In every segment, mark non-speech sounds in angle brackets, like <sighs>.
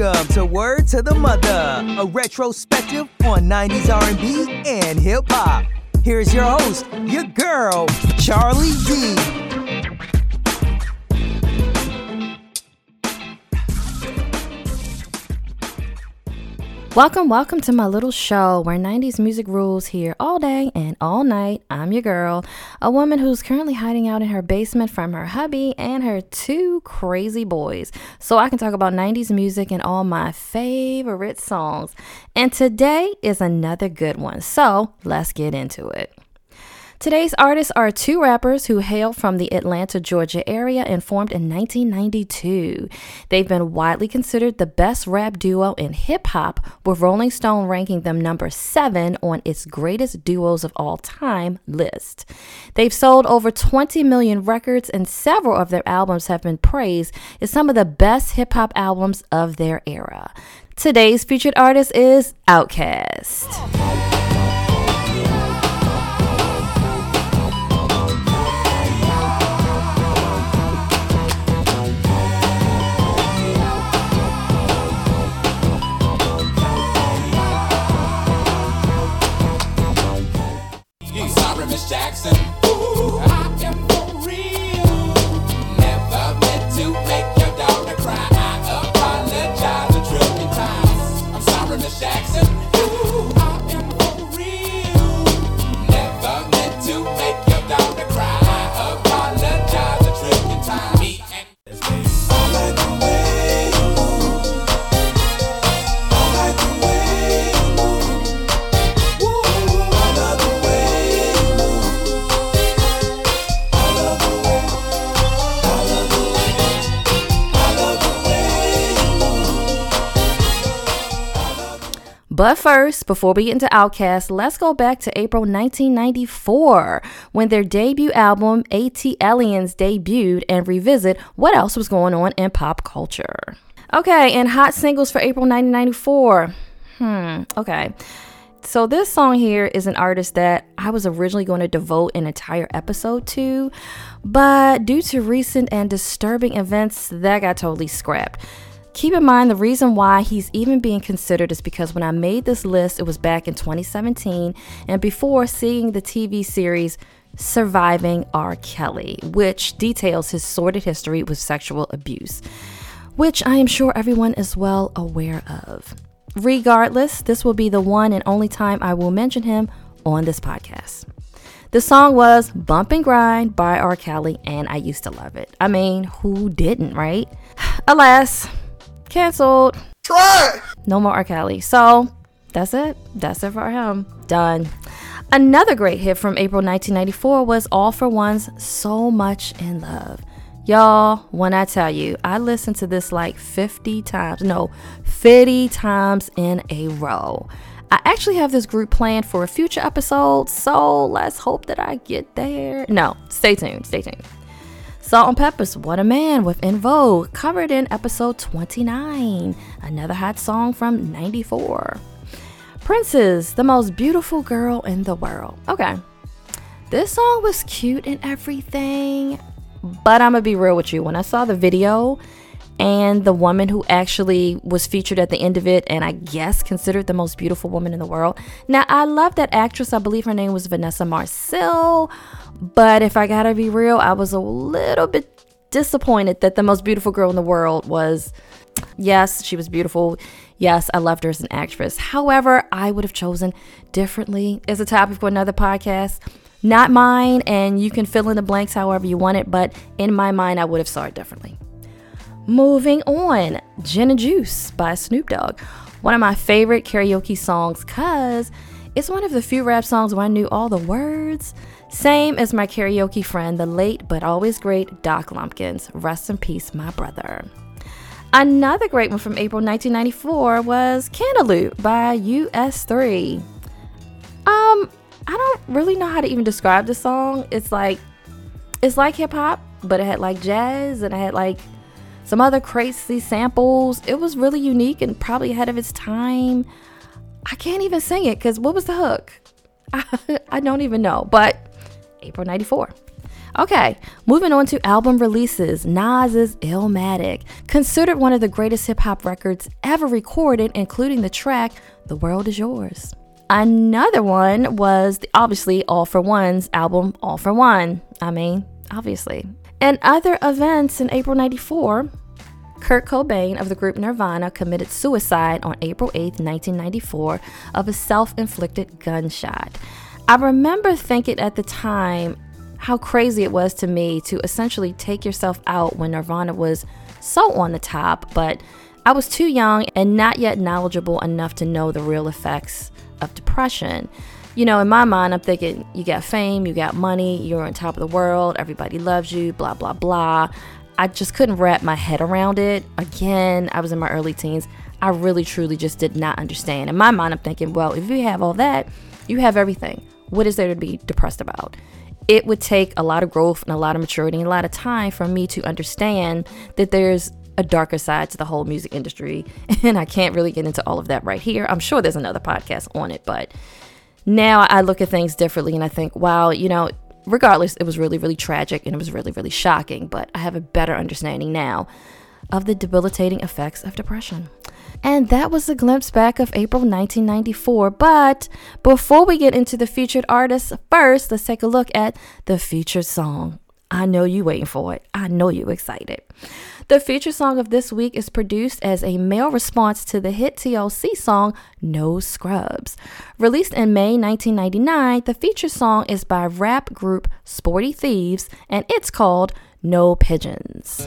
Welcome to Word to the Mother, a retrospective on 90s R&B and hip hop. Here's your host, your girl, Charlie D. Welcome, welcome to my little show where 90s music rules here all day and all night. I'm your girl, a woman who's currently hiding out in her basement from her hubby and her two crazy boys, so I can talk about 90s music and all my favorite songs. And today is another good one, so let's get into it. Today's artists are two rappers who hail from the Atlanta, Georgia area and formed in 1992. They've been widely considered the best rap duo in hip hop, with Rolling Stone ranking them number seven on its greatest duos of all time list. They've sold over 20 million records, and several of their albums have been praised as some of the best hip hop albums of their era. Today's featured artist is Outkast. Jackson. But first, before we get into Outkast, let's go back to April 1994 when their debut album AT Aliens, debuted and revisit what else was going on in pop culture. Okay, and hot singles for April 1994. Hmm, okay. So, this song here is an artist that I was originally going to devote an entire episode to, but due to recent and disturbing events, that got totally scrapped. Keep in mind the reason why he's even being considered is because when I made this list, it was back in 2017 and before seeing the TV series Surviving R. Kelly, which details his sordid history with sexual abuse, which I am sure everyone is well aware of. Regardless, this will be the one and only time I will mention him on this podcast. The song was Bump and Grind by R. Kelly, and I used to love it. I mean, who didn't, right? <sighs> Alas, canceled. Try. No more R. Kelly. So that's it. That's it for him. Done. Another great hit from April 1994 was All-4-One's So Much in Love. Y'all, when I tell you, I listened to this like 50 times, no, 50 times in a row. I actually have this group planned for a future episode, so let's hope that I get there. No, stay tuned, stay tuned. Salt-N-Pepa's What a Man with En Vogue, covered in episode 29, another hot song from 94. Prince's The Most Beautiful Girl in the World. Okay, this song was cute and everything, but I'm gonna be real with you. When I saw the video and the woman who actually was featured at the end of it, and I guess considered the most beautiful woman in the world. Now, I love that actress. I believe her name was Vanessa Marcil but if I gotta be real, I was a little bit disappointed that the most beautiful girl in the world was, yes, she was beautiful. Yes, I loved her as an actress. However, I would have chosen differently as a topic for another podcast. Not mine, and you can fill in the blanks however you want it, but in my mind, I would have saw it differently. Moving on, Gin and Juice by Snoop Dogg. One of my favorite karaoke songs, cause it's one of the few rap songs where I knew all the words. Same as my karaoke friend, the late but always great Doc Lumpkins. Rest in peace, my brother. Another great one from April 1994 was Cantaloupe by US3. Um, I don't really know how to even describe the song. It's like it's like hip hop, but it had like jazz and it had like some other crazy samples. It was really unique and probably ahead of its time. I can't even sing it because what was the hook? <laughs> I, don't even know. But April 94. Okay, moving on to album releases. Nas's Illmatic, considered one of the greatest hip hop records ever recorded, including the track The World Is Yours. Another one was the, obviously All-4-One's album All-4-One. I mean, obviously. And other events in April 94, Kurt Cobain of the group Nirvana committed suicide on April 8, 1994, of a self inflicted gunshot. I remember thinking at the time how crazy it was to me to essentially take yourself out when Nirvana was so on the top, but I was too young and not yet knowledgeable enough to know the real effects of depression. You know, in my mind, I'm thinking you got fame, you got money, you're on top of the world, everybody loves you, blah, blah, blah. I just couldn't wrap my head around it. Again, I was in my early teens. I really, truly just did not understand. In my mind, I'm thinking, well, if you have all that, you have everything. What is there to be depressed about? It would take a lot of growth and a lot of maturity and a lot of time for me to understand that there's a darker side to the whole music industry. <laughs> And I can't really get into all of that right here. I'm sure there's another podcast on it, but now I look at things differently and I think, wow, you know, regardless, it was really, really tragic and it was really, really shocking, but I have a better understanding now of the debilitating effects of depression. And that was a glimpse back of April 1994. But before we get into the featured artists, first, let's take a look at the featured song. I know you waiting for it. I know you excited. The feature song of this week is produced as a male response to the hit TLC song No Scrubs. Released in May 1999, the feature song is by rap group Sporty Thievz and it's called No Pigeons. <laughs>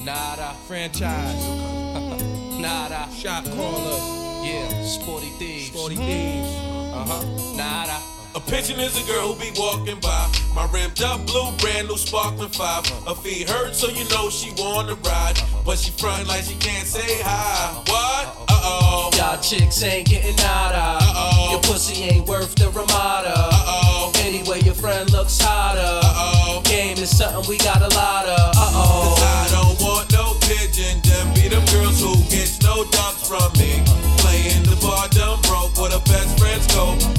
Nada franchise. <laughs> Nada shot callers. Yeah, Sporty Thievz. Sporty Thievz. Uh huh. Pigeon is a girl who be walking by. My rimed up blue brand new sparkling five. Her feet hurt, so you know she wanna ride. But she front like she can't say hi. What? Uh oh. Y'all chicks ain't getting nada. Uh oh. Your pussy ain't worth the Ramada. Uh oh. Anyway, your friend looks hotter. Uh oh. Game is something we got a lot of. Uh oh. Cause I don't want no pigeon. Them be them girls who gets no dumps from me. Playing the bar dumb broke where the best friends go.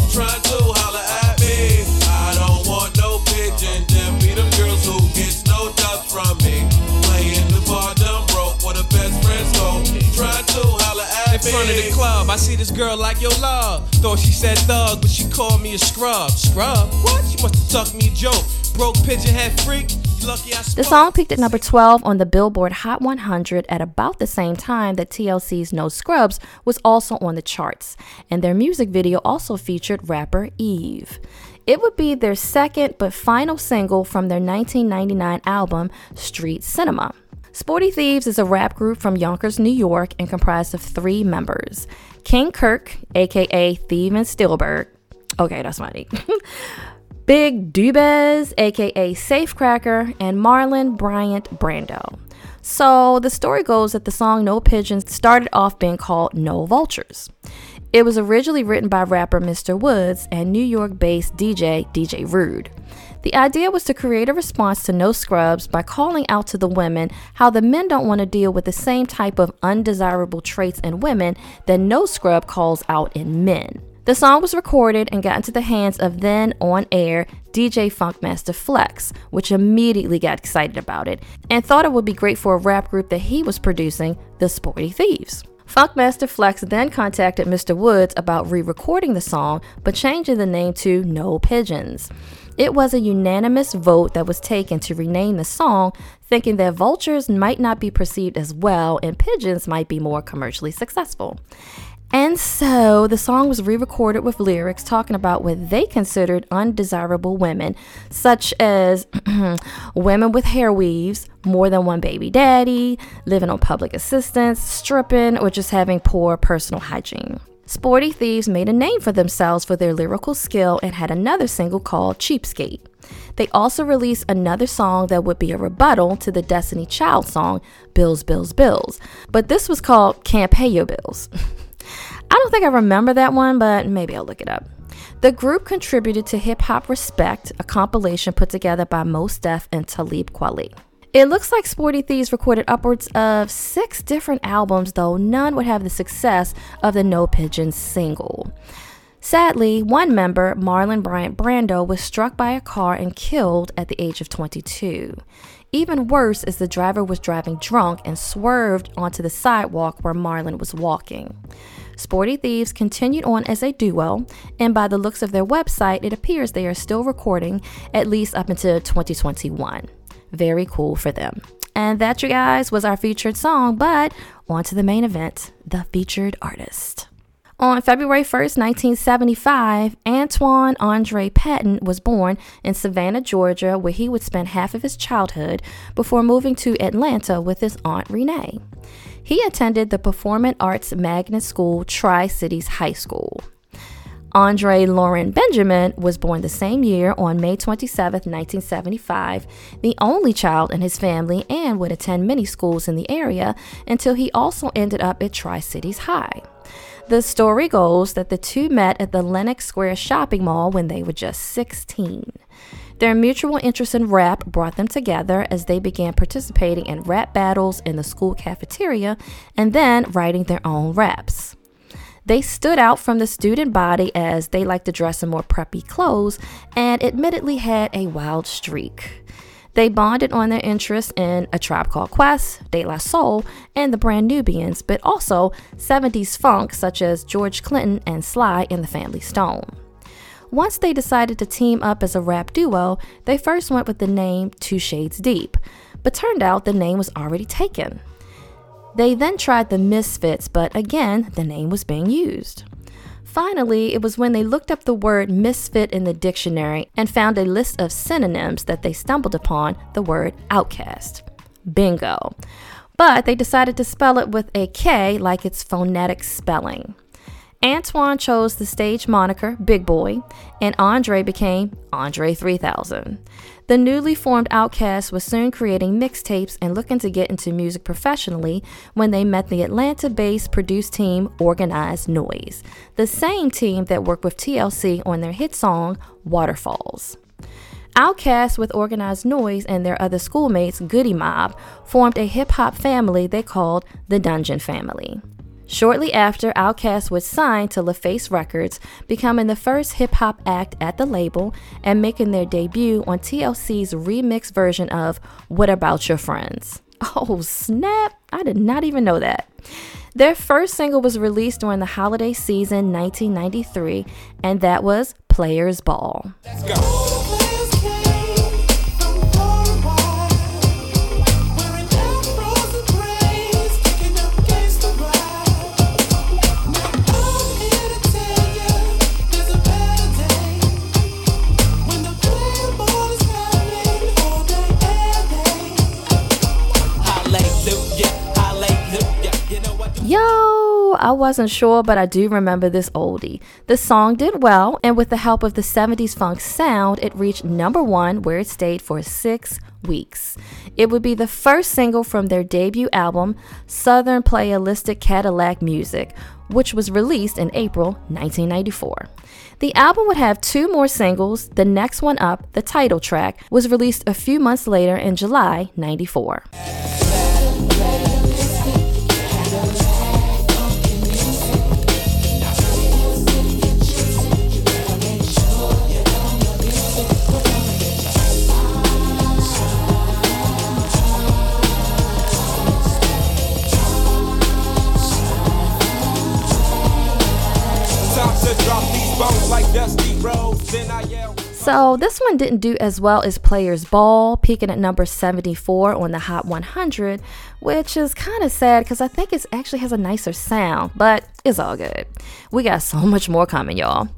Front of the club, I see this girl like yo love. Thought she said thug, but she called me a scrub. Scrub? What? She must have tucked me a joke. Broke pigeon head freak. The song peaked at number 12 on the Billboard Hot 100 at about the same time that TLC's No Scrubs was also on the charts, and their music video also featured rapper Eve. It would be their second but final single from their 1999 album, Street Cinema. Sporty Thievz is a rap group from Yonkers, New York, and comprised of three members King Kirk, aka Thieve and Stillberg. Okay, that's funny. <laughs> Big Dubez, aka Safecracker, and Marlon Bryant Brando. So the story goes that the song No Pigeons started off being called No Vultures. It was originally written by rapper Mr. Woods and New York based DJ DJ Rude. The idea was to create a response to No Scrubs by calling out to the women how the men don't want to deal with the same type of undesirable traits in women that No Scrub calls out in men. The song was recorded and got into the hands of then on air DJ Funkmaster Flex, which immediately got excited about it and thought it would be great for a rap group that he was producing, the Sporty Thievz. Funkmaster Flex then contacted Mr. Woods about re recording the song but changing the name to No Pigeons. It was a unanimous vote that was taken to rename the song, thinking that vultures might not be perceived as well and pigeons might be more commercially successful. And so the song was re recorded with lyrics talking about what they considered undesirable women, such as <clears throat> women with hair weaves, more than one baby daddy, living on public assistance, stripping, or just having poor personal hygiene. Sporty Thievz made a name for themselves for their lyrical skill and had another single called Cheapskate. They also released another song that would be a rebuttal to the Destiny Child song, Bills, Bills, Bills, but this was called Can't Pay Your Bills. <laughs> I don't think I remember that one, but maybe I'll look it up. The group contributed to Hip Hop Respect, a compilation put together by Mos Def and Talib Kweli. It looks like Sporty Thievz recorded upwards of six different albums, though none would have the success of the No Pigeons single. Sadly, one member, Marlon Bryant Brando, was struck by a car and killed at the age of 22. Even worse is the driver was driving drunk and swerved onto the sidewalk where Marlon was walking. Sporty Thievz continued on as a duo, and by the looks of their website, it appears they are still recording at least up until 2021. Very cool for them. And that, you guys, was our featured song, but on to the main event the featured artist. On February 1st, 1975, Antoine Andre Patton was born in Savannah, Georgia, where he would spend half of his childhood before moving to Atlanta with his aunt Renee. He attended the Performing Arts Magnet School, Tri Cities High School. Andre Lauren Benjamin was born the same year on May 27, 1975, the only child in his family, and would attend many schools in the area until he also ended up at Tri Cities High. The story goes that the two met at the Lenox Square shopping mall when they were just 16. Their mutual interest in rap brought them together as they began participating in rap battles in the school cafeteria and then writing their own raps. They stood out from the student body as they liked to dress in more preppy clothes and admittedly had a wild streak. They bonded on their interest in A Tribe Called Quest, De La Soul, and the Brand Nubians, but also 70s funk such as George Clinton and Sly and the Family Stone. Once they decided to team up as a rap duo, they first went with the name Two Shades Deep, but turned out the name was already taken. They then tried the Misfits, but again, the name was being used. Finally, it was when they looked up the word misfit in the dictionary and found a list of synonyms that they stumbled upon the word outcast. Bingo. But they decided to spell it with a K like its phonetic spelling. Antoine chose the stage moniker Big Boi, and Andre became Andre 3000. The newly formed OutKast was soon creating mixtapes and looking to get into music professionally when they met the Atlanta based produce team Organized Noize, the same team that worked with TLC on their hit song Waterfalls. OutKast, with Organized Noize and their other schoolmates, Goodie Mob, formed a hip hop family they called the Dungeon Family. Shortly after, OutKast was signed to LaFace Records, becoming the first hip hop act at the label and making their debut on TLC's remix version of What About Your Friends. <laughs> Oh, snap! I did not even know that. Their first single was released during the holiday season 1993, and that was Players Ball. Yo, I wasn't sure, but I do remember this oldie. The song did well, and with the help of the 70s funk sound, it reached number one, where it stayed for six weeks. It would be the first single from their debut album, Southern Playalistic Cadillac Music, which was released in April 1994. The album would have two more singles. The next one up, the title track, was released a few months later in July 94. So this one didn't do as well as Players Ball, peaking at number 74 on the Hot 100, which is kind of sad because I think it actually has a nicer sound, but it's all good. We got so much more coming, y'all.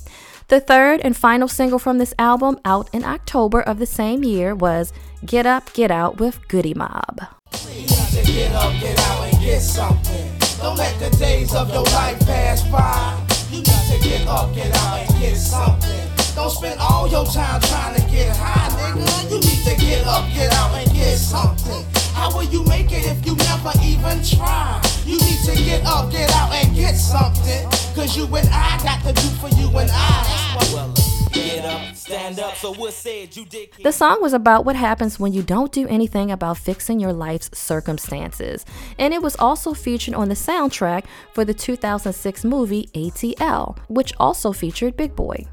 The third and final single from this album, out in October of the same year, was Get Up, Get Out with Goodie Mob. Get up, get out, and get something. Don't let the days of your life pass by. You need to get up, get out, and get something. Don't spend all your time trying to get high, nigga. You need to get up, get out, and get something. How will you make it if you never even try? You need to get up, get out, and get something. Cause you and I got to do for you and I. Well, get up, stand up so what said you did? The song was about what happens when you don't do anything about fixing your life's circumstances, and it was also featured on the soundtrack for the 2006 movie ATL, which also featured Big Boi.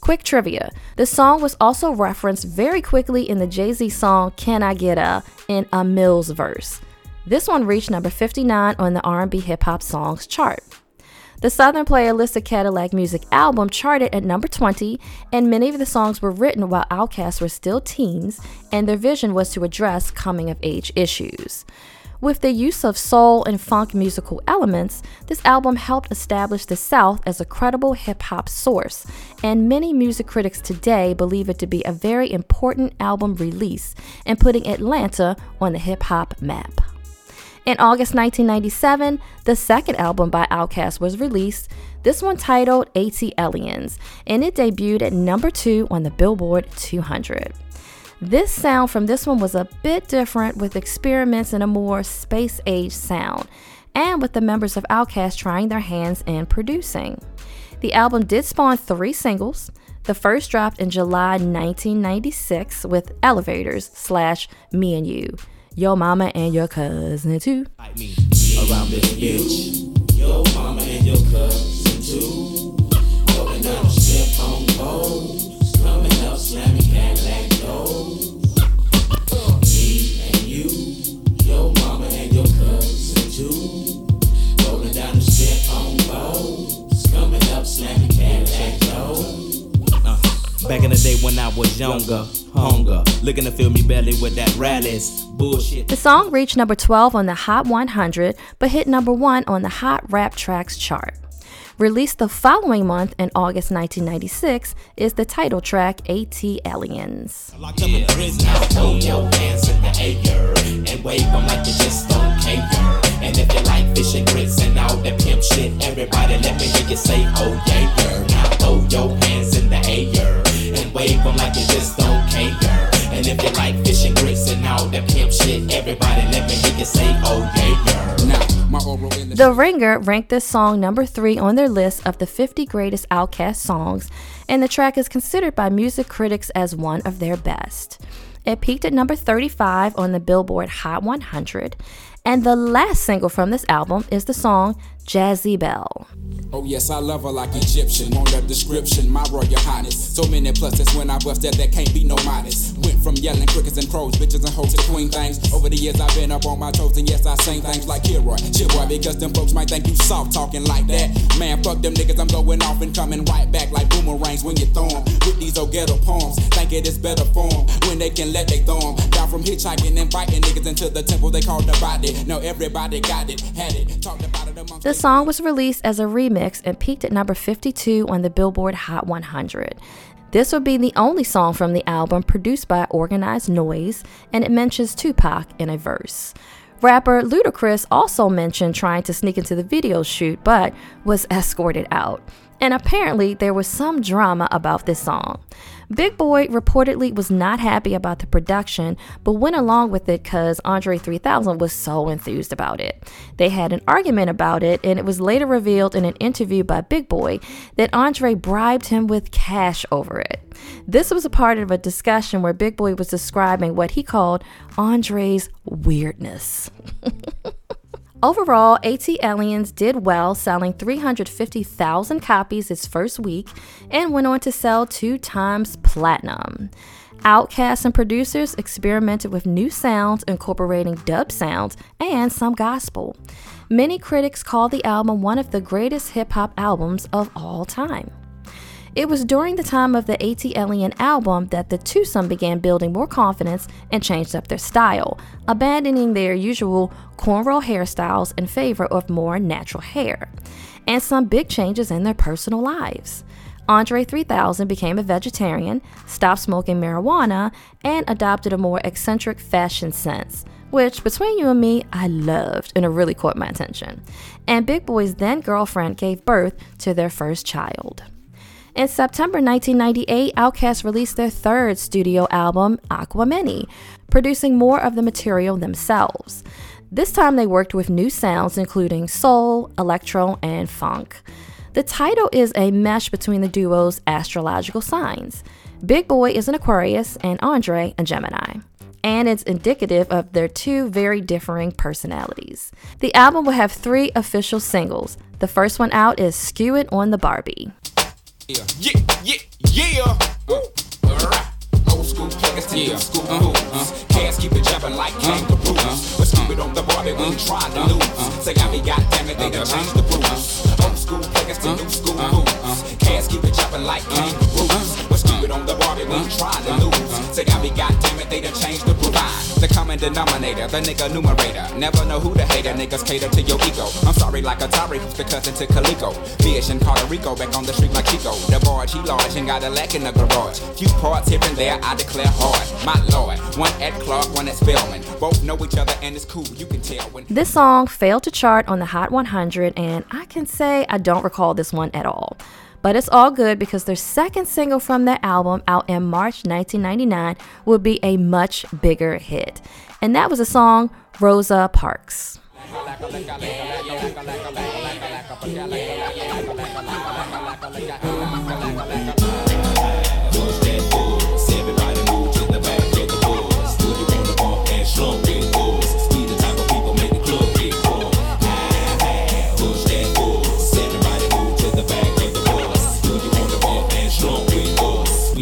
Quick trivia the song was also referenced very quickly in the Jay Z song Can I Get a in a Mills verse. This one reached number 59 on the R&B hip hop songs chart. The Southern Playalistic Cadillac Music album charted at number 20, and many of the songs were written while Outkast were still teens, and their vision was to address coming of age issues. With the use of soul and funk musical elements, this album helped establish the South as a credible hip hop source, and many music critics today believe it to be a very important album release and putting Atlanta on the hip hop map. In August 1997, the second album by Outkast was released, this one titled AT Aliens, and it debuted at number 2 on the Billboard 200. This sound from this one was a bit different with experiments in a more space age sound, and with the members of Outkast trying their hands in producing. The album did spawn three singles. The first dropped in July 1996 with Elevators slash Me and You your mama and your cousin too. Around this bitch. Your mama and your cousin too. Going down the strip on poles. Coming up slamming Cadillac doors. Me and you. Your mama and your cousin too. Rolling down the strip on poles. Coming up slamming Cadillac doors. Back in the day when I was younger hunger. Looking to fill me belly with that rallies. Bullshit. The song reached number 12 on the Hot 100, but hit number 1 on the Hot Rap Tracks chart. Released the following month in August 1996 is the title track AT Locked up in prison, now throw your hands in the air and wave them like you just don't care. And if you like fish and grits and all that pimp shit, everybody let me hear you say, oh yeah, now throw your hands in the air wave them like you just don't care. And if you like fish and grits and all that pimp shit, everybody let me hear you say, oh yeah, now. The Ringer ranked this song number three on their list of the 50 greatest Outkast songs, and the track is considered by music critics as one of their best. It peaked at number 35 on the Billboard Hot 100, and the last single from this album is the song Jazzy Belle. Oh yes, I love her like Egyptian. On the description, my royal highness. So many pluses when I bust that there can't be no modest. Went from yelling crickets and crows, bitches and hoes to queen things. Over the years I've been up on my toes and yes I sing things like Kilroy, boy, because them folks might think you soft talking like that. Man, fuck them niggas, I'm going off and coming right back like boomerangs when you throw them. With these old ghetto poems, think it is better form when they can let they throw them. Down from hitchhiking and biting niggas into the temple they call the body. Now everybody got it, had it, talked about it amongst the song was released as a remix and peaked at number 52 on the Billboard Hot 100. This would be the only song from the album produced by Organized Noize, and it mentions Tupac in a verse. Rapper Ludacris also mentioned trying to sneak into the video shoot, but was escorted out. And apparently, there was some drama about this song. Big Boi reportedly was not happy about the production, but went along with it because Andre 3000 was so enthused about it. They had an argument about it, and it was later revealed in an interview by Big Boi that Andre bribed him with cash over it. This was a part of a discussion where Big Boi was describing what he called Andre's weirdness. <laughs> Overall, ATLiens did well, selling 350,000 copies its first week and went on to sell two times platinum. Outcasts and producers experimented with new sounds, incorporating dub sounds and some gospel. Many critics call the album one of the greatest hip hop albums of all time. It was during the time of the ATLien album that the twosome began building more confidence and changed up their style, abandoning their usual cornrow hairstyles in favor of more natural hair, and some big changes in their personal lives. Andre 3000 became a vegetarian, stopped smoking marijuana, and adopted a more eccentric fashion sense, which, between you and me, I loved and it really caught my attention. And Big Boi's then girlfriend gave birth to their first child. In September 1998, Outkast released their third studio album, Aquemini, producing more of the material themselves. This time they worked with new sounds including soul, electro, and funk. The title is a mesh between the duo's astrological signs. Big Boi is an Aquarius and Andre a Gemini. And it's indicative of their two very differing personalities. The album will have three official singles. The first one out is Skew It on the Bar-B. Yeah, yeah, yeah, yeah. Uh, alright. Old school players to new school uh-huh. moves. Uh-huh. Cats keep it jumping like uh-huh. kangaroos. But stupid on the Barbie we ain't trying to lose. Say I mean, goddamn it, they done changed the rules. Old school players to new school moves. Cats keep it jumping like kangaroos. But stupid on the Barbie we ain't trying to lose. Say I mean, goddamn common denominator, the nigga numerator. Never know who the hater, niggas cater to your ego. I'm sorry, like Atari, who's the cousin to Calico. Fish in Puerto Rico, back on the street like Chico. The barge, he large and got a lack in the garage. Few parts here and there, I declare hard. My lord, one at Clark, one at Spelman. Both know each other and it's cool, you can tell when. This song failed to chart on the Hot 100, and I can say I don't recall this one at all. But it's all good because their second single from that album, out in March 1999, will be a much bigger hit. And that was the song Rosa Parks.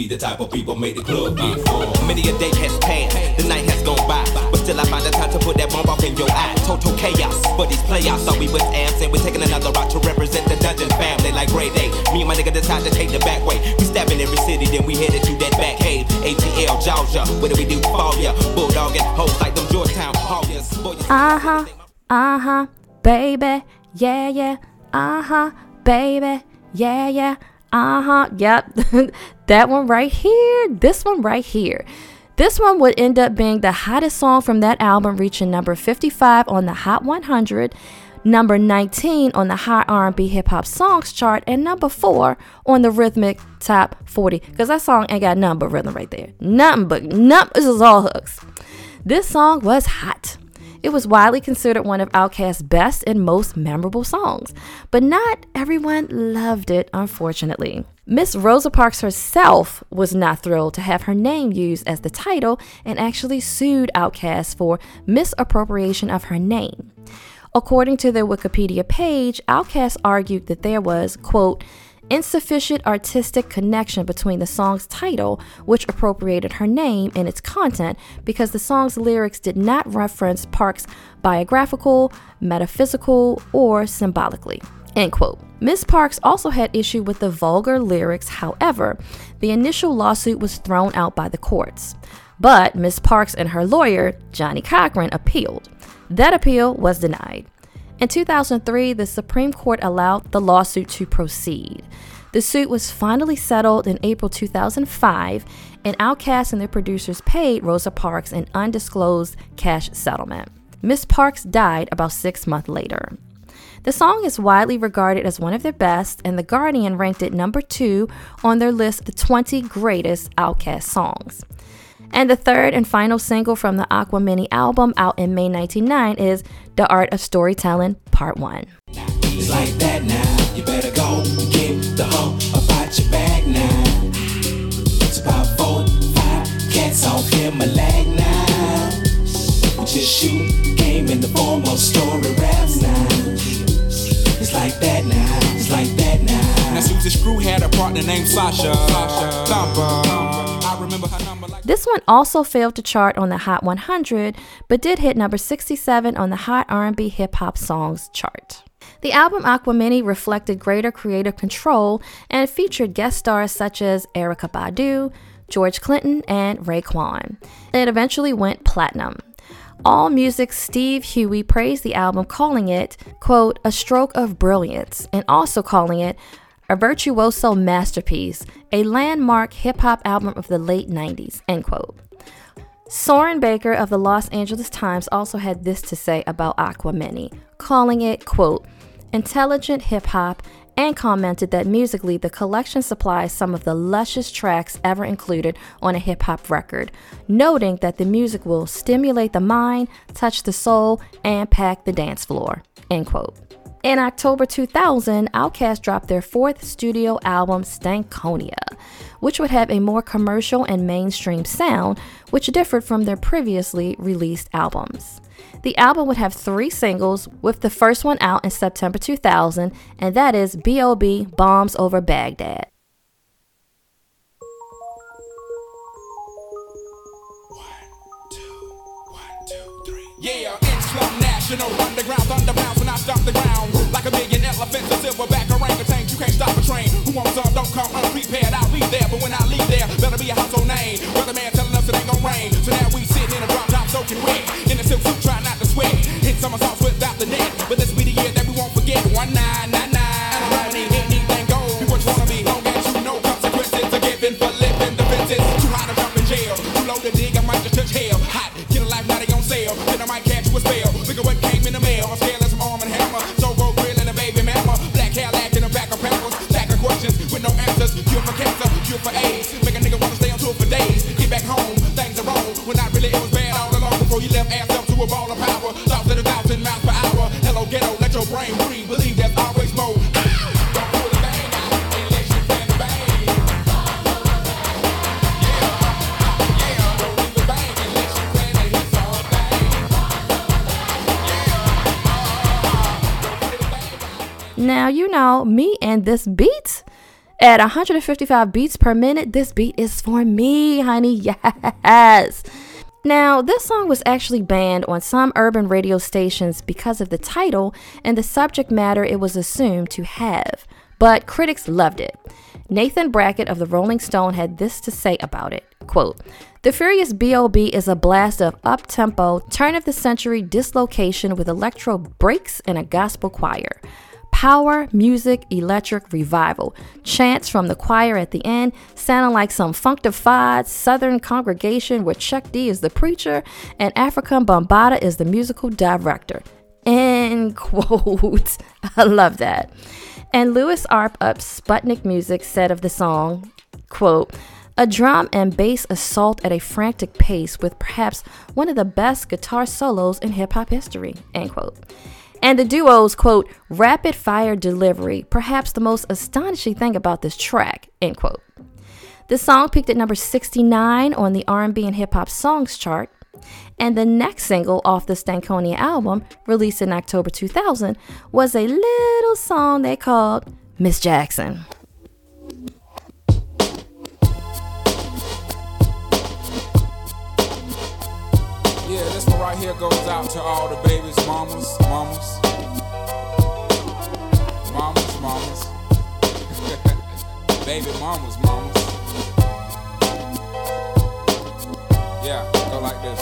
The type of people make the club. Many a day has passed, the night has gone by, still I find the time to put that bomb off in your eye. Total chaos, but these playoffs thought we was amps, and we're taking another route to represent the dungeon family like grade A. Me and my nigga decide to take the back way. We stabbing every city, then we headed to that back cave. ATL, Georgia, what do we do for ya? Bulldog and hoes like them Georgetown Hawkins. Uh huh, uh huh, baby, yeah, yeah, uh huh, baby, yeah, yeah, uh huh, yep. <laughs> that one right here, this one right here. This one would end up being the hottest song from that album, reaching number 55 on the Hot 100, number 19 on the Hot R&B Hip Hop Songs chart, and number 4 on the Rhythmic Top 40. Because that song ain't got nothing but rhythm right there. Nothing but, nothing, this is all hooks. This song was hot. It was widely considered one of Outkast's best and most memorable songs, but not everyone loved it, unfortunately. Miss Rosa Parks herself was not thrilled to have her name used as the title and actually sued Outkast for misappropriation of her name. According to their Wikipedia page, Outkast argued that there was, quote, insufficient artistic connection between the song's title, which appropriated her name, and its content because the song's lyrics did not reference Parks biographical, metaphysical, or symbolically. End quote. Miss Parks also had issue with the vulgar lyrics, however, the initial lawsuit was thrown out by the courts. But Miss Parks and her lawyer, Johnnie Cochran, appealed. That appeal was denied. In 2003, the Supreme Court allowed the lawsuit to proceed. The suit was finally settled in April 2005, and Outkast and their producers paid Rosa Parks an undisclosed cash settlement. Miss Parks died about six months later. The song is widely regarded as one of their best, and The Guardian ranked it number two on their list of the 20 greatest Outkast songs. And the third and final single from the Aquemini album out in May 1999 is The Art of Storytelling Part 1. It's like that now. You better go get the hoe about your bag now. It's about four, five cats off in my leg now. We just shoot game in the form of story raps now. It's like that now. It's like that now. Now Susie Screw had a partner named Sasha. Thumper. I This one also failed to chart on the Hot 100, but did hit number 67 on the Hot R&B Hip Hop Songs chart. The album Aquemini reflected greater creative control and featured guest stars such as Erykah Badu, George Clinton, and Raekwon. It eventually went platinum. All Music Steve Huey praised the album, calling it, quote, a stroke of brilliance, and also calling it a virtuoso masterpiece, a landmark hip hop album of the late 90s, end quote. Soren Baker of the Los Angeles Times also had this to say about Aquemini, calling it, quote, intelligent hip hop, and commented that musically the collection supplies some of the luscious tracks ever included on a hip hop record, noting that the music will stimulate the mind, touch the soul, and pack the dance floor, end quote. In October 2000, Outkast dropped their fourth studio album, Stankonia, which would have a more commercial and mainstream sound, which differed from their previously released albums. The album would have three singles, with the first one out in September 2000, and that is B.O.B. Bombs Over Baghdad. Yeah, underground thunder when I stop the ground. Elephants, a silverback orangutan, you can't stop a train. Who wants some? Don't come unprepared. I'll be there, but when I leave there, better be a household name. Weatherman telling us it ain't gonna rain. So now we sitting in a drop top soaking wet. In a silk suit, try not to sweat. Hit somersaults without the net. But this be the year that we won't forget. One nine nine nine. And I need anything gold. Be what you wanna be, long as you know consequences are given for living the fences. Too high to jump in jail. Too low to dig, Cure for cancer, cure for AIDS. Make a nigga wanna stay on tour for days. Get back home, things are wrong. When I really it was bad all along before you left ass up to a ball of power. Thoughts at a thousand miles per hour. Hello ghetto, let your brain. Believe there's always more. <laughs> Now, you know, me and this beat at 155 beats per minute, this beat is for me, honey. Yes. Now, this song was actually banned on some urban radio stations because of the title and the subject matter it was assumed to have, but critics loved it. Nathan Brackett of the Rolling Stone had this to say about it. Quote, the Furious B.O.B. is a blast of up-tempo, turn-of-the-century dislocation with electro breaks and a gospel choir. Power, music, electric revival. Chants from the choir at the end, sounding like some functified southern congregation where Chuck D is the preacher and Afrika Bambaataa is the musical director. End <laughs> quote. I love that. And Louis Arp of Sputnik Music said of the song, quote, a drum and bass assault at a frantic pace with perhaps one of the best guitar solos in hip hop history, end quote. And the duo's quote, rapid fire delivery, perhaps the most astonishing thing about this track, end quote. The song peaked at number 69 on the R&B and hip hop songs chart, and the next single off the Stankonia album, released in October 2000, was a little song they called Miss Jackson. Yeah, this one right here goes out to all the babies, mamas, mamas. Mamas, mamas. <laughs> Baby mamas, mamas. Yeah, go like this.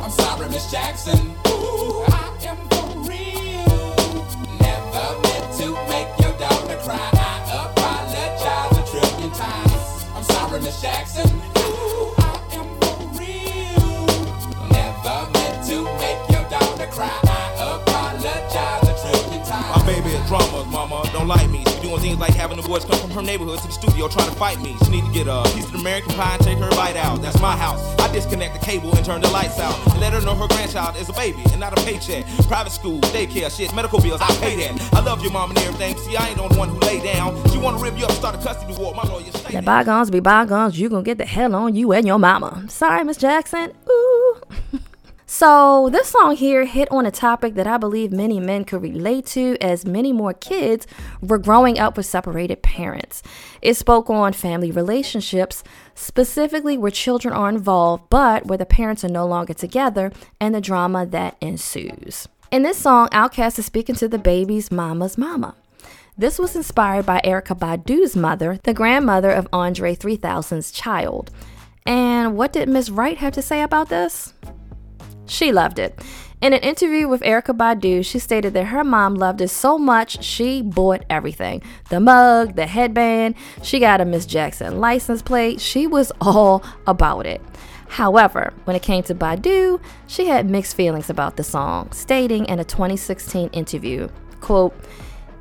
I'm sorry, Miss Jackson. Ooh, boys come from her neighborhood to the studio trying to fight me. She need to get a piece of American pie and take her bite out. That's my house. I disconnect the cable and turn the lights out. And let her know her grandchild is a baby and not a paycheck. Private school, daycare, shit, medical bills, I pay that. I love your mom and everything. See, I ain't the only one who lay down. She wanna rip you up, start a custody war. My lawyer say bygones be bygones. You gonna get the hell on you and your mama. Sorry, Miss Jackson. Ooh. So this song here hit on a topic that I believe many men could relate to, as many more kids were growing up with separated parents. It spoke on family relationships, specifically where children are involved, but where the parents are no longer together, and the drama that ensues. In this song, Outkast is speaking to the baby's mama's mama. This was inspired by Erykah Badu's mother, the grandmother of Andre 3000's child. And what did Miss Wright have to say about this? She loved it. In an interview with Erykah Badu, she stated that her mom loved it so much she bought everything the mug, the headband, she got a Miss Jackson license plate. She was all about it. However, when it came to Badu, she had mixed feelings about the song, stating in a 2016 interview, quote,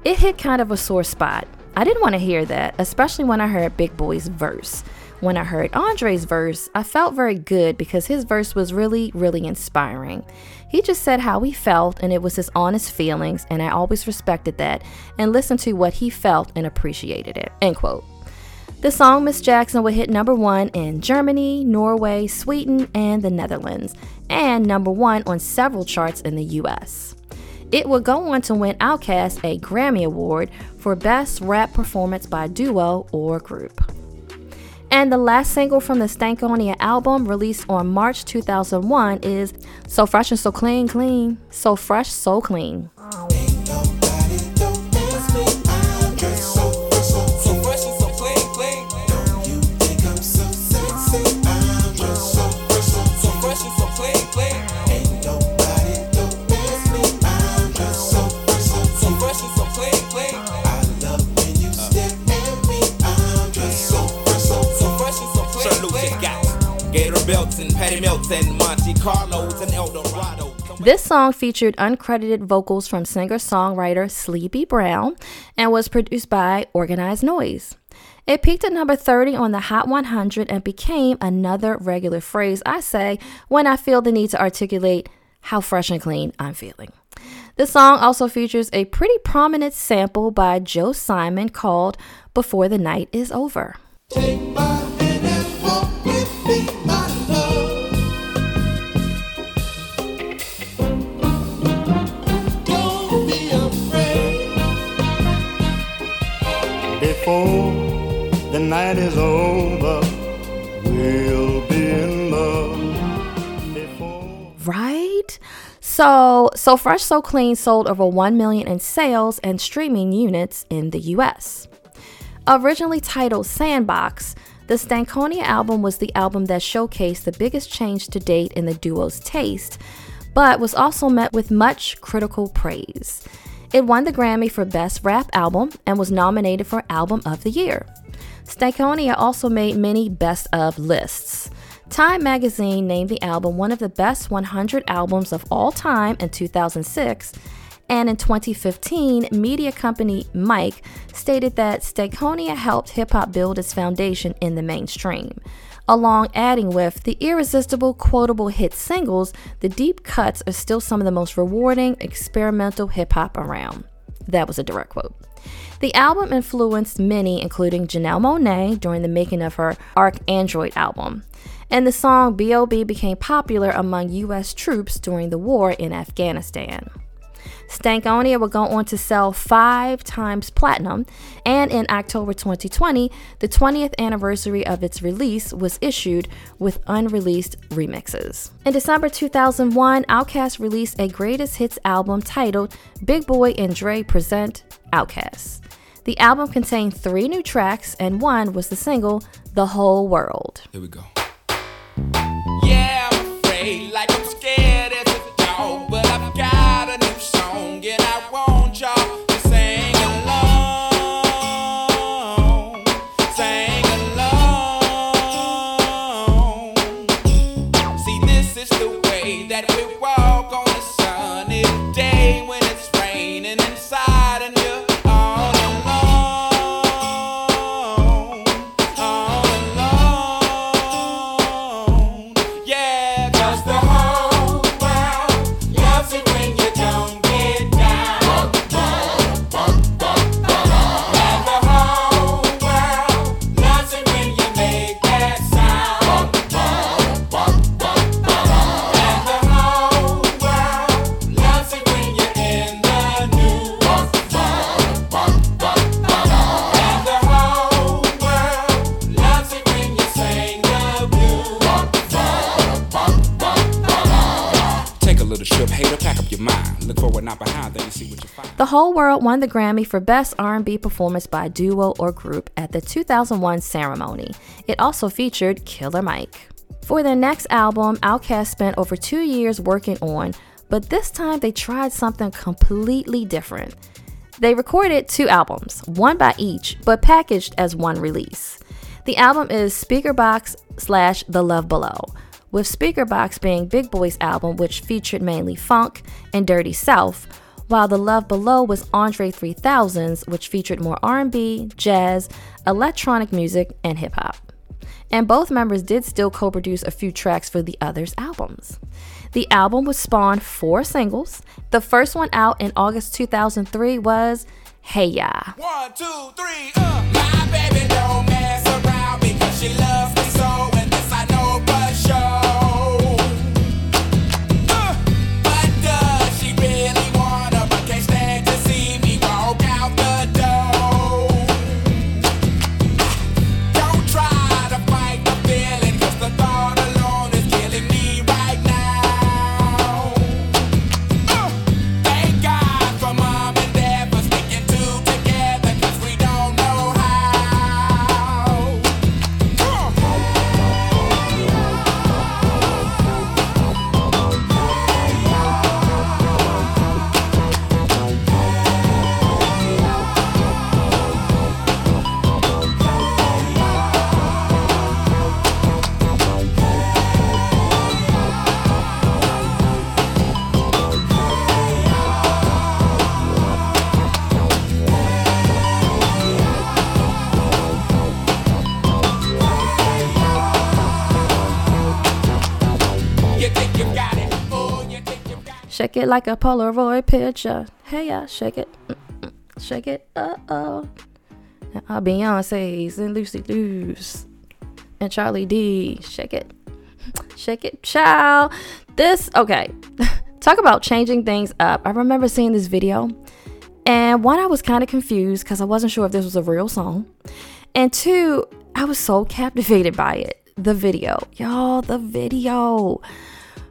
it hit kind of a sore spot. I didn't want to hear that, especially when I heard Big Boi's verse. When I heard Andre's verse, I felt very good because his verse was really, really inspiring. He just said how he felt, and it was his honest feelings, and I always respected that and listened to what he felt and appreciated it. End quote. The song Miss Jackson would hit number one in Germany, Norway, Sweden, and the Netherlands, and number one on several charts in the US. It would go on to win Outkast a Grammy Award for Best Rap Performance by Duo or Group. And the last single from the Stankonia album, released on March 2001, is So Fresh and So Clean, Clean. So Fresh, So Clean. Belts and Patty Melts and Monte Carlos and El Dorado. This song featured uncredited vocals from singer songwriter Sleepy Brown and was produced by Organized Noise. It peaked at number 30 on the Hot 100 and became another regular phrase I say when I feel the need to articulate how fresh and clean I'm feeling. The song also features a pretty prominent sample by Joe Simon called Before the Night is Over. before over, we'll be in love. Before. Right? So, So Fresh So Clean sold over 1 million in sales and streaming units in the US. Originally titled Sandbox, the Stankonia album was the album that showcased the biggest change to date in the duo's taste, but was also met with much critical praise. It won the Grammy for Best Rap Album and was nominated for Album of the Year. Stankonia also made many best of lists. Time magazine named the album one of the best 100 albums of all time in 2006, and in 2015, media company Mic stated that Stankonia helped hip hop build its foundation in the mainstream along adding with the irresistible quotable hit singles, the deep cuts are still some of the most rewarding experimental hip hop around. That was a direct quote. The album influenced many, including Janelle Monáe, during the making of her Arc Android album. And the song B.O.B. became popular among U.S. troops during the war in Afghanistan. Stankonia would go on to sell five times platinum, and in October 2020, the 20th anniversary of its release was issued with unreleased remixes. In December 2001, Outkast released a greatest hits album titled Big Boi and Dre Present Outkast. The album contained three new tracks, and one was the single The Whole World. Here we go. The whole world won the Grammy for Best R&B Performance by Duo or Group at the 2001 ceremony. It also featured Killer Mike. For their next album, Outkast spent over two years working on, but this time they tried something completely different. They recorded two albums, one by each, but packaged as one release. The album is Speakerboxxx slash The Love Below, with Speakerboxxx being Big Boi's album, which featured mainly funk and dirty south, while The Love Below was Andre 3000's, which featured more R&B, jazz, electronic music, and hip hop. And both members did still co-produce a few tracks for the others' albums. The album would spawn four singles. The first one out in August 2003 was Hey Ya. One, two, three, uh. Shake it like a Polaroid picture. Hey, yeah, shake it. Shake it. Uh oh. Uh, Beyonce's and Lucy Liu's and Charlie D. Shake it. Shake it, child. This, okay. <laughs> Talk about changing things up. I remember seeing this video, and one, I was kind of confused because I wasn't sure if this was a real song. And two, I was so captivated by it. The video. Y'all, the video.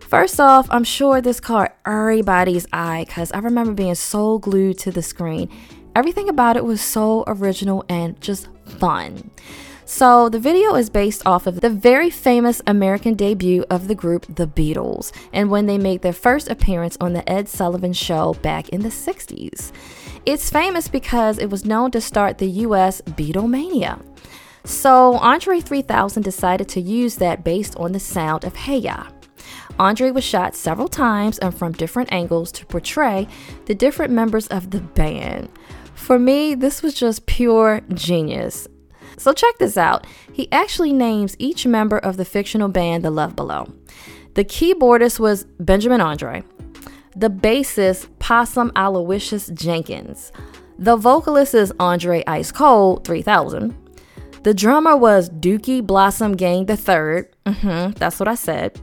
First off, I'm sure this caught everybody's eye because I remember being so glued to the screen. Everything about it was so original and just fun. So, the video is based off of the very famous American debut of the group The Beatles and when they made their first appearance on The Ed Sullivan Show back in the 60s. It's famous because it was known to start the US Beatlemania. So, Andre 3000 decided to use that based on the sound of Hey Ya. Andre was shot several times and from different angles to portray the different members of the band. For me, this was just pure genius. So check this out. He actually names each member of the fictional band The Love Below. The keyboardist was Benjamin Andre. The bassist, Possum Aloysius Jenkins. The vocalist is Andre Ice Cold 3000. The drummer was Dookie Blossom Gang III. Mm-hmm, that's what I said.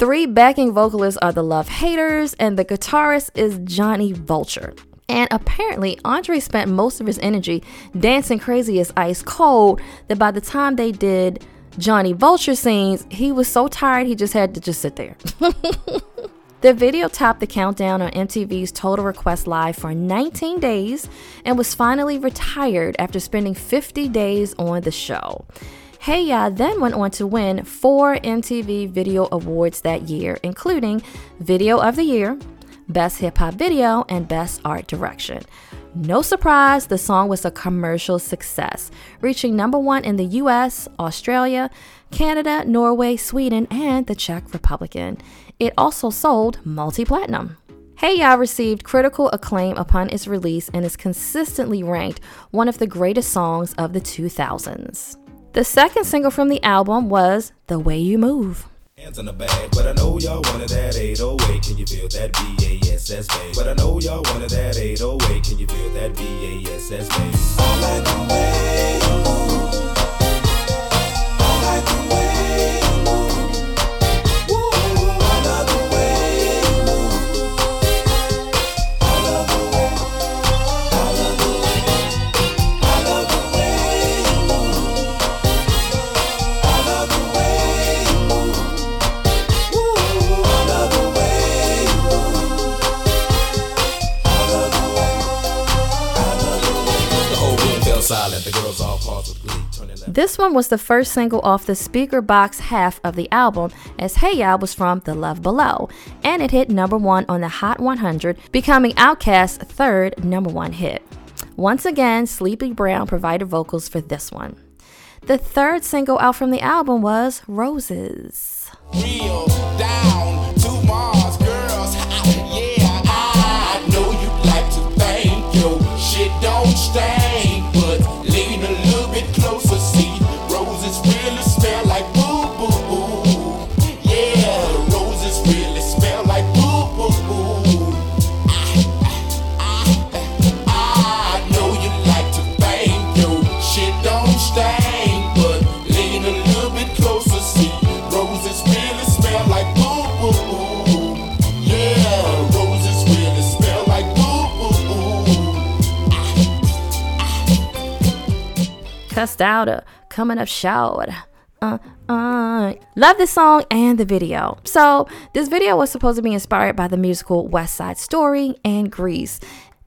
Three backing vocalists are the Love Haters, and the guitarist is Johnny Vulture. And apparently, Andre spent most of his energy dancing crazy as ice cold that by the time they did Johnny Vulture scenes, he was so tired he just had to just sit there. <laughs> the video topped the countdown on MTV's Total Request Live for 19 days and was finally retired after spending 50 days on the show. Hey Ya then went on to win four MTV Video Awards that year, including Video of the Year, Best Hip Hop Video, and Best Art Direction. No surprise, the song was a commercial success, reaching number one in the US, Australia, Canada, Norway, Sweden, and the Czech Republic. It also sold multi platinum. Hey Ya received critical acclaim upon its release and is consistently ranked one of the greatest songs of the 2000s. The second single from the album was The Way You Move. Hands in the bag, but I know y'all wanted that 808. Can you feel that BASS bass? But I know y'all wanted that 808. Can you feel that BASS bass? I like the way you move. I like the This one was the first single off the Speakerboxxx half of the album, as Hey Ya was from The Love Below, and it hit number one on the Hot 100, becoming Outkast's third number one hit. Once again, Sleepy Brown provided vocals for this one. The third single out from the album was Roses. real Cussed out, uh, coming up short. Uh, uh. Love this song and the video. So, this video was supposed to be inspired by the musical West Side Story and Grease.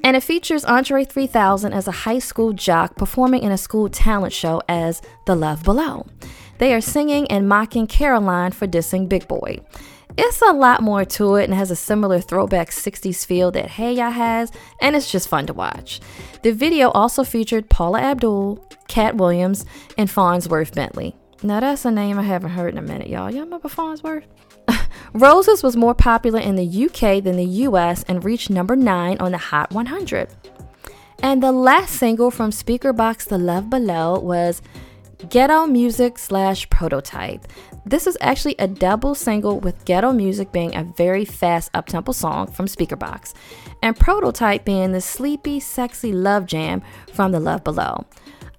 And it features Andre 3000 as a high school jock performing in a school talent show as The Love Below. They are singing and mocking Caroline for dissing Big Boi. It's a lot more to it and has a similar throwback 60s feel that Hey Ya has, and it's just fun to watch. The video also featured Paula Abdul, Katt Williams, and Fonzworth Bentley. Now that's a name I haven't heard in a minute, y'all. Y'all remember Fonzworth? <laughs> Roses was more popular in the UK than the US and reached number 9 on the Hot 100. And the last single from Speakerboxxx The Love Below was Ghetto Music slash Prototype. This is actually a double single with Ghetto Music being a very fast uptempo song from Speakerboxxx, and Prototype being the sleepy, sexy love jam from The Love Below.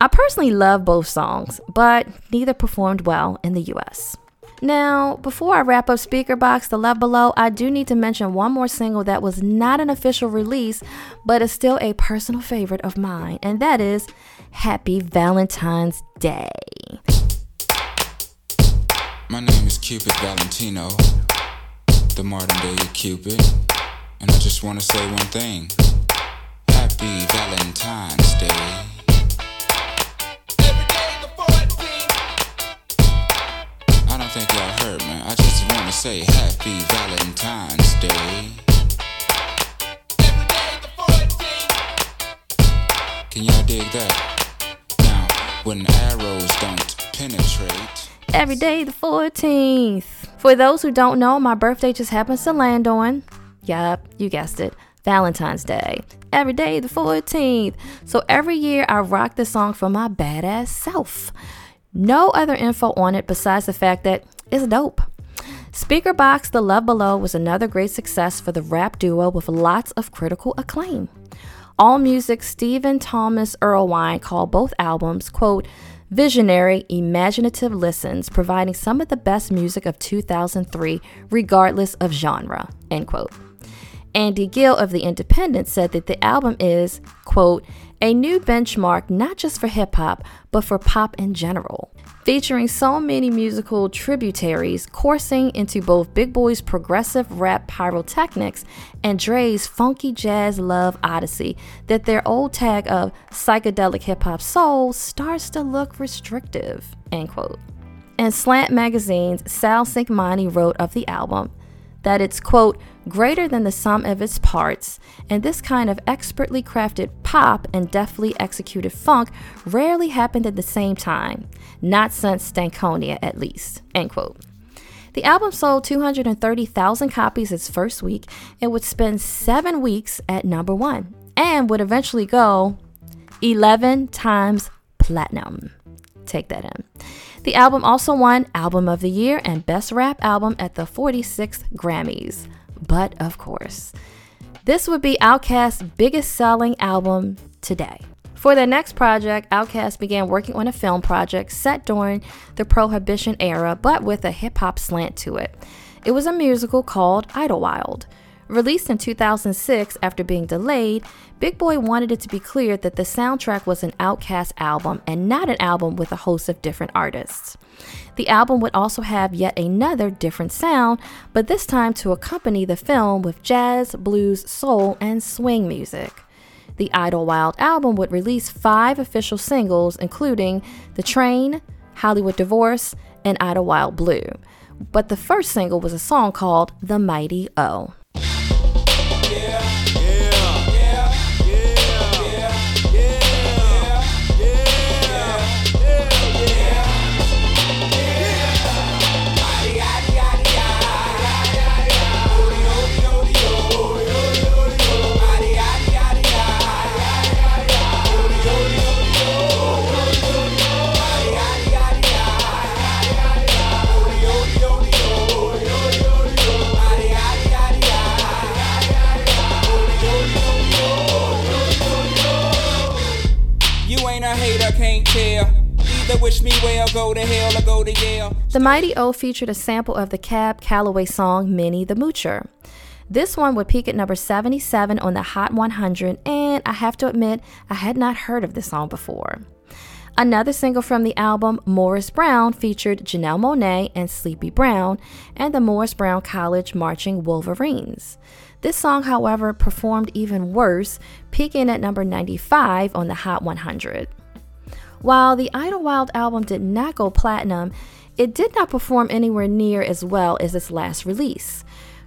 I personally love both songs, but neither performed well in the US. Now, before I wrap up Speakerboxxx, The Love Below, I do need to mention one more single that was not an official release, but is still a personal favorite of mine, and that is Happy Valentine's Day. My name is Cupid Valentino, the modern day Cupid, and I just want to say one thing Happy Valentine's Day. I don't think y'all heard me. I just want to say Happy Valentine's Day. Can y'all dig that? When arrows don't penetrate. Every day the 14th. For those who don't know, my birthday just happens to land on, yup, you guessed it, Valentine's Day. Every day the 14th. So every year I rock this song for my badass self. No other info on it besides the fact that it's dope. Speakerboxxx The Love Below was another great success for the rap duo with lots of critical acclaim. AllMusic Stephen Thomas Erlewine called both albums, quote, visionary, imaginative listens, providing some of the best music of 2003, regardless of genre, end quote. Andy Gill of The Independent said that the album is, quote, a new benchmark not just for hip hop, but for pop in general. Featuring so many musical tributaries coursing into both Big Boi's progressive rap pyrotechnics and Dre's funky jazz love odyssey, that their old tag of psychedelic hip hop soul starts to look restrictive. End quote. In Slant Magazine's Sal Cinquemani wrote of the album, that it's, quote, greater than the sum of its parts, and this kind of expertly crafted pop and deftly executed funk rarely happened at the same time, not since Stankonia at least, end quote. The album sold 230,000 copies its first week and would spend seven weeks at number one, and would eventually go 11 times platinum. Take that in. The album also won Album of the Year and Best Rap Album at the 46th Grammys. But of course, this would be Outkast's biggest selling album today. For their next project, Outkast began working on a film project set during the Prohibition era, but with a hip hop slant to it. It was a musical called Idlewild. Released in 2006 after being delayed, Big Boi wanted it to be clear that the soundtrack was an Outkast album and not an album with a host of different artists. The album would also have yet another different sound, but this time to accompany the film with jazz, blues, soul, and swing music. The Idlewild album would release five official singles, including The Train, Hollywood Divorce, and Idlewild Blue. But the first single was a song called The Mighty O. The Mighty O featured a sample of the Cab Calloway song Minnie the Moocher. This one would peak at number 77 on the Hot 100, and I have to admit, I had not heard of this song before. Another single from the album, Morris Brown, featured Janelle Monáe and Sleepy Brown and the Morris Brown College Marching Wolverines. This song, however, performed even worse, peaking at number 95 on the Hot 100. While the Idlewild album did not go platinum, it did not perform anywhere near as well as its last release.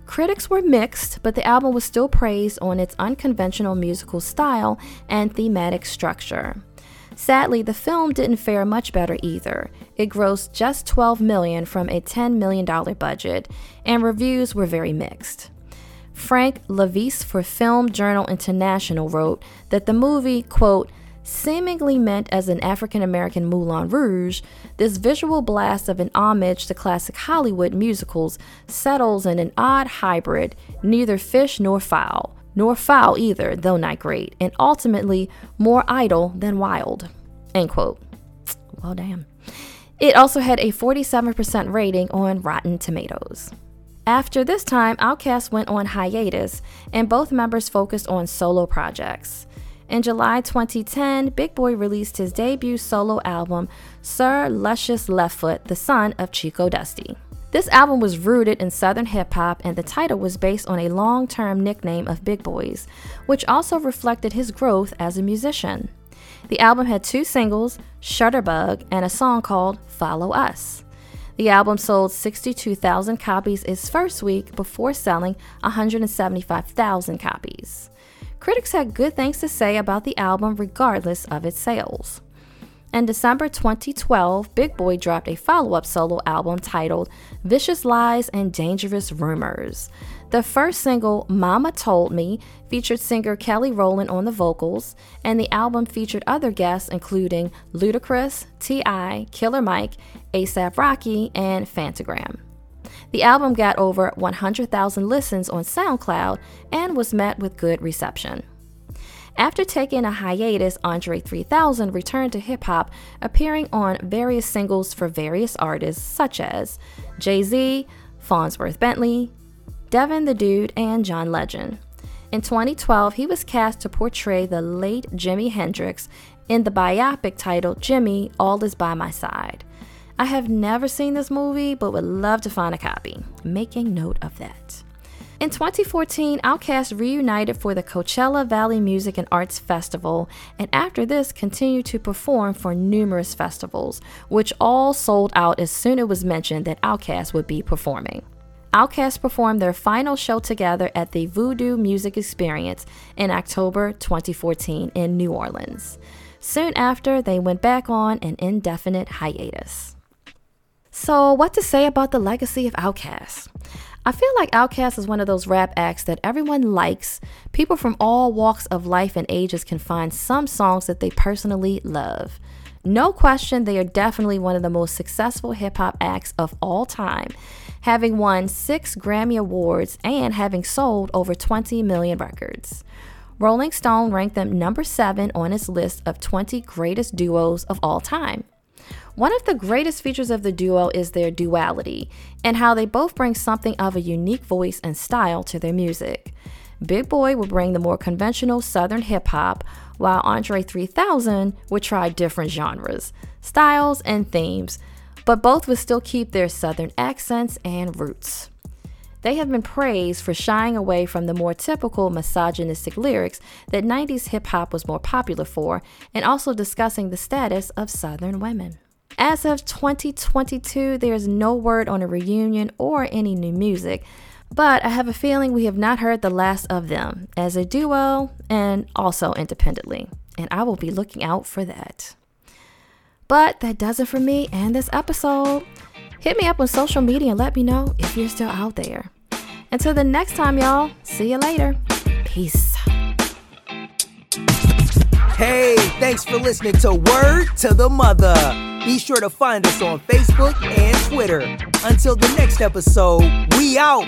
Critics were mixed, but the album was still praised on its unconventional musical style and thematic structure. Sadly, the film didn't fare much better either. It grossed just 12 million from a 10 million dollar budget, and reviews were very mixed. Frank Lovece for Film Journal International wrote that the movie, quote, Seemingly meant as an African American Moulin Rouge, this visual blast of an homage to classic Hollywood musicals settles in an odd hybrid, neither fish nor fowl, nor foul either, though not great, and ultimately more idle than wild. End quote. Well, damn. It also had a 47% rating on Rotten Tomatoes. After this time, Outkast went on hiatus, and both members focused on solo projects. In July 2010, Big Boi released his debut solo album, Sir Lucious Leftfoot, the son of Chico Dusty. This album was rooted in Southern hip hop, and the title was based on a long term nickname of Big Boi's, which also reflected his growth as a musician. The album had two singles, Shutterbug, and a song called Follow Us. The album sold 62,000 copies its first week before selling 175,000 copies. Critics had good things to say about the album regardless of its sales. In December 2012, Big Boi dropped a follow up solo album titled Vicious Lies and Dangerous Rumors. The first single, Mama Told Me, featured singer Kelly Rowland on the vocals, and the album featured other guests including Ludacris, T.I., Killer Mike, ASAP Rocky, and Phantogram. The album got over 100,000 listens on SoundCloud and was met with good reception. After taking a hiatus, Andre 3000 returned to hip hop, appearing on various singles for various artists such as Jay Z, Fonzworth Bentley, Devin the Dude, and John Legend. In 2012, he was cast to portray the late Jimi Hendrix in the biopic titled Jimi All Is By My Side. I have never seen this movie, but would love to find a copy. Making note of that. In 2014, Outkast reunited for the Coachella Valley Music and Arts Festival, and after this, continued to perform for numerous festivals, which all sold out as soon as it was mentioned that Outkast would be performing. Outkast performed their final show together at the Voodoo Music Experience in October 2014 in New Orleans. Soon after, they went back on an indefinite hiatus. So, what to say about the legacy of Outkast? I feel like Outkast is one of those rap acts that everyone likes. People from all walks of life and ages can find some songs that they personally love. No question, they are definitely one of the most successful hip hop acts of all time, having won six Grammy Awards and having sold over 20 million records. Rolling Stone ranked them number seven on its list of 20 greatest duos of all time. One of the greatest features of the duo is their duality and how they both bring something of a unique voice and style to their music. Big Boi would bring the more conventional Southern hip hop, while Andre 3000 would try different genres, styles, and themes, but both would still keep their Southern accents and roots. They have been praised for shying away from the more typical misogynistic lyrics that 90s hip hop was more popular for, and also discussing the status of Southern women. As of 2022, there's no word on a reunion or any new music, but I have a feeling we have not heard the last of them as a duo and also independently, and I will be looking out for that. But that does it for me and this episode. Hit me up on social media and let me know if you're still out there. Until the next time, y'all, see you later. Peace. Hey, thanks for listening to Word to the Mother. Be sure to find us on Facebook and Twitter. Until the next episode, we out.